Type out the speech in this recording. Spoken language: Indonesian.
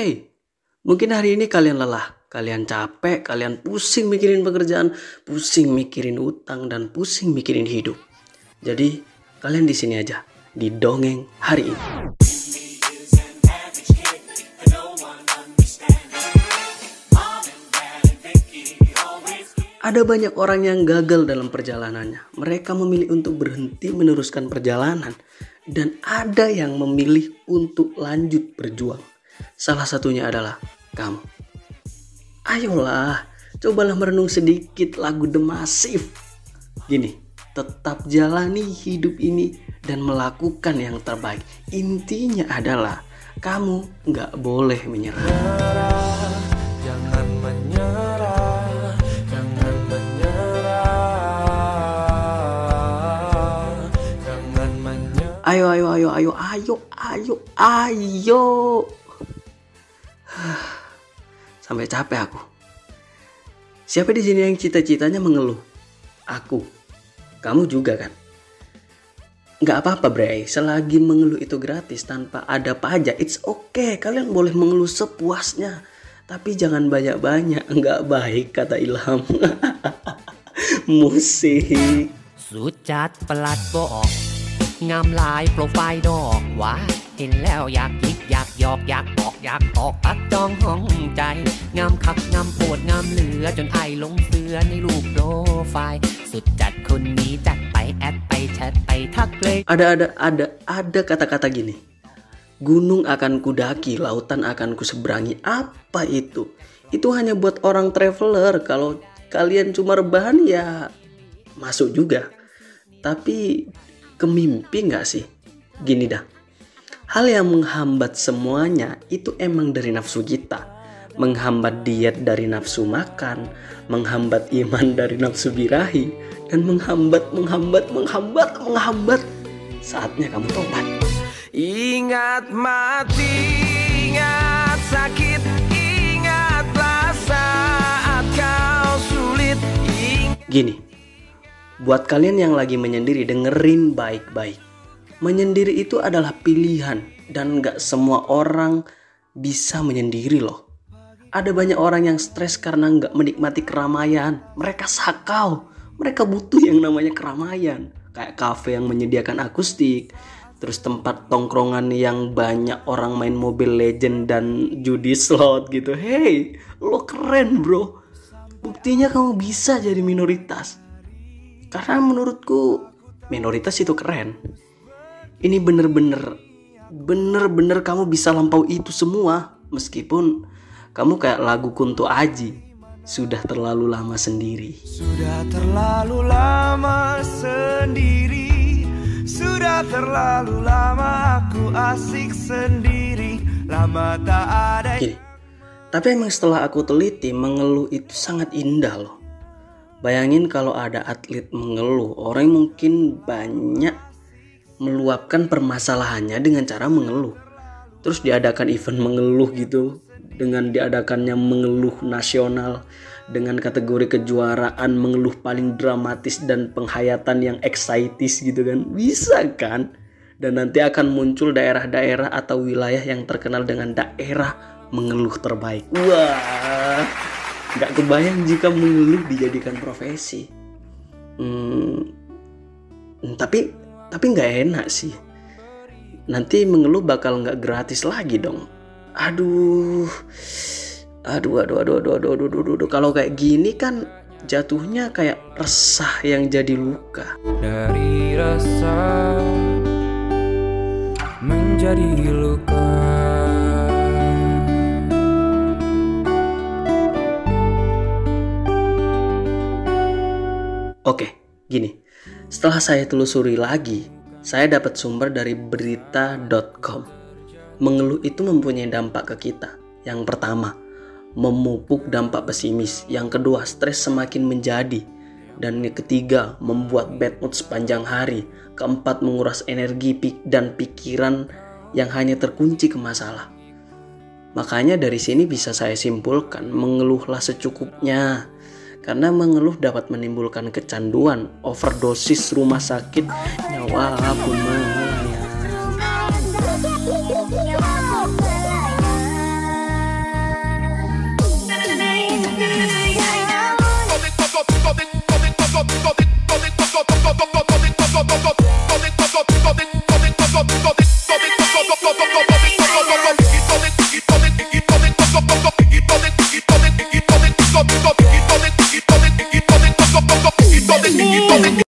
Hey, mungkin hari ini kalian lelah, kalian capek, kalian pusing mikirin pekerjaan, pusing mikirin utang, dan pusing mikirin hidup. Jadi, kalian di sini aja, di dongeng hari ini. Ada banyak orang yang gagal dalam perjalanannya. Mereka memilih untuk berhenti meneruskan perjalanan, dan ada yang memilih untuk lanjut berjuang. Salah satunya adalah kamu. Ayolah, cobalah merenung sedikit lagu The Massive. Gini, tetap jalani hidup ini dan melakukan yang terbaik. Intinya adalah kamu nggak boleh menyerah. Jangan menyerah, jangan menyerah, jangan menyerah. Ayo, ayo, ayo, ayo, ayo, ayo, ayo Sampai capek aku. Siapa di sini yang cita-citanya mengeluh? Aku. Kamu juga kan? Nggak apa-apa Bray, selagi mengeluh itu gratis tanpa ada pajak, it's okay. Kalian boleh mengeluh sepuasnya. Tapi jangan banyak-banyak, nggak baik kata Ilham. Musik. สุดจัดประหลัดบอกงามลายโปรไฟล์ดอกหว่าเห็นแล้วอยากยิกอยากหยอกอยาก ออกอยากออกปักจองห้องใจ งามคักงามโปวดงามเหลือจนไอหลงเสือในรูปโปรไฟล์สุดจัดคนนี้จัดไปแอดไปแชทไปทักเลย Ada ada ada ada kata-kata gini. Gunung akan kudaki, lautan akan kuseberangi. Apa itu? Itu hanya buat orang traveler. Kalau kalian cuma rebahan ya masuk juga. Tapi kemimpi nggak sih? Gini dah. Hal yang menghambat semuanya itu emang dari nafsu kita. Menghambat diet dari nafsu makan, menghambat iman dari nafsu birahi, dan menghambat, menghambat, menghambat, menghambat. Saatnya kamu tobat. Ingat mati, ingat sakit, ingatlah saat kau sulit. Ingat Gini, buat kalian yang lagi menyendiri dengerin baik-baik. Menyendiri itu adalah pilihan dan nggak semua orang bisa menyendiri loh. Ada banyak orang yang stres karena nggak menikmati keramaian. Mereka sakau. Mereka butuh yang namanya keramaian. Kayak kafe yang menyediakan akustik. Terus tempat tongkrongan yang banyak orang main Mobile Legend dan judi slot gitu. Hey, lo keren bro. Buktinya kamu bisa jadi minoritas. Karena menurutku minoritas itu keren. Ini bener-bener bener-bener kamu bisa lampau itu semua meskipun kamu kayak lagu Kunto Aji sudah terlalu lama sendiri. Sudah terlalu lama sendiri Sudah terlalu lama aku asik sendiri Lama tak ada Gini, tapi emang setelah aku teliti mengeluh itu sangat indah loh. Bayangin kalau ada atlet mengeluh, orang mungkin banyak meluapkan permasalahannya dengan cara mengeluh. Terus diadakan event mengeluh gitu dengan diadakannya mengeluh nasional dengan kategori kejuaraan mengeluh paling dramatis dan penghayatan yang excitis gitu kan. Bisa kan? Dan nanti akan muncul daerah-daerah atau wilayah yang terkenal dengan daerah mengeluh terbaik. Wah, nggak kebayang jika mengeluh dijadikan profesi. Hmm, tapi tapi nggak enak sih. Nanti mengeluh bakal nggak gratis lagi dong. Aduh. Aduh aduh aduh aduh aduh aduh, aduh, aduh, aduh. kalau kayak gini kan jatuhnya kayak resah yang jadi luka. Dari rasa menjadi luka. Oke, okay, gini. Setelah saya telusuri lagi, saya dapat sumber dari berita.com. Mengeluh itu mempunyai dampak ke kita. Yang pertama, memupuk dampak pesimis. Yang kedua, stres semakin menjadi. Dan yang ketiga, membuat bad mood sepanjang hari. Keempat, menguras energi dan pikiran yang hanya terkunci ke masalah. Makanya dari sini bisa saya simpulkan, mengeluhlah secukupnya. Karena mengeluh dapat menimbulkan kecanduan, overdosis rumah sakit, nyawa pun melayang.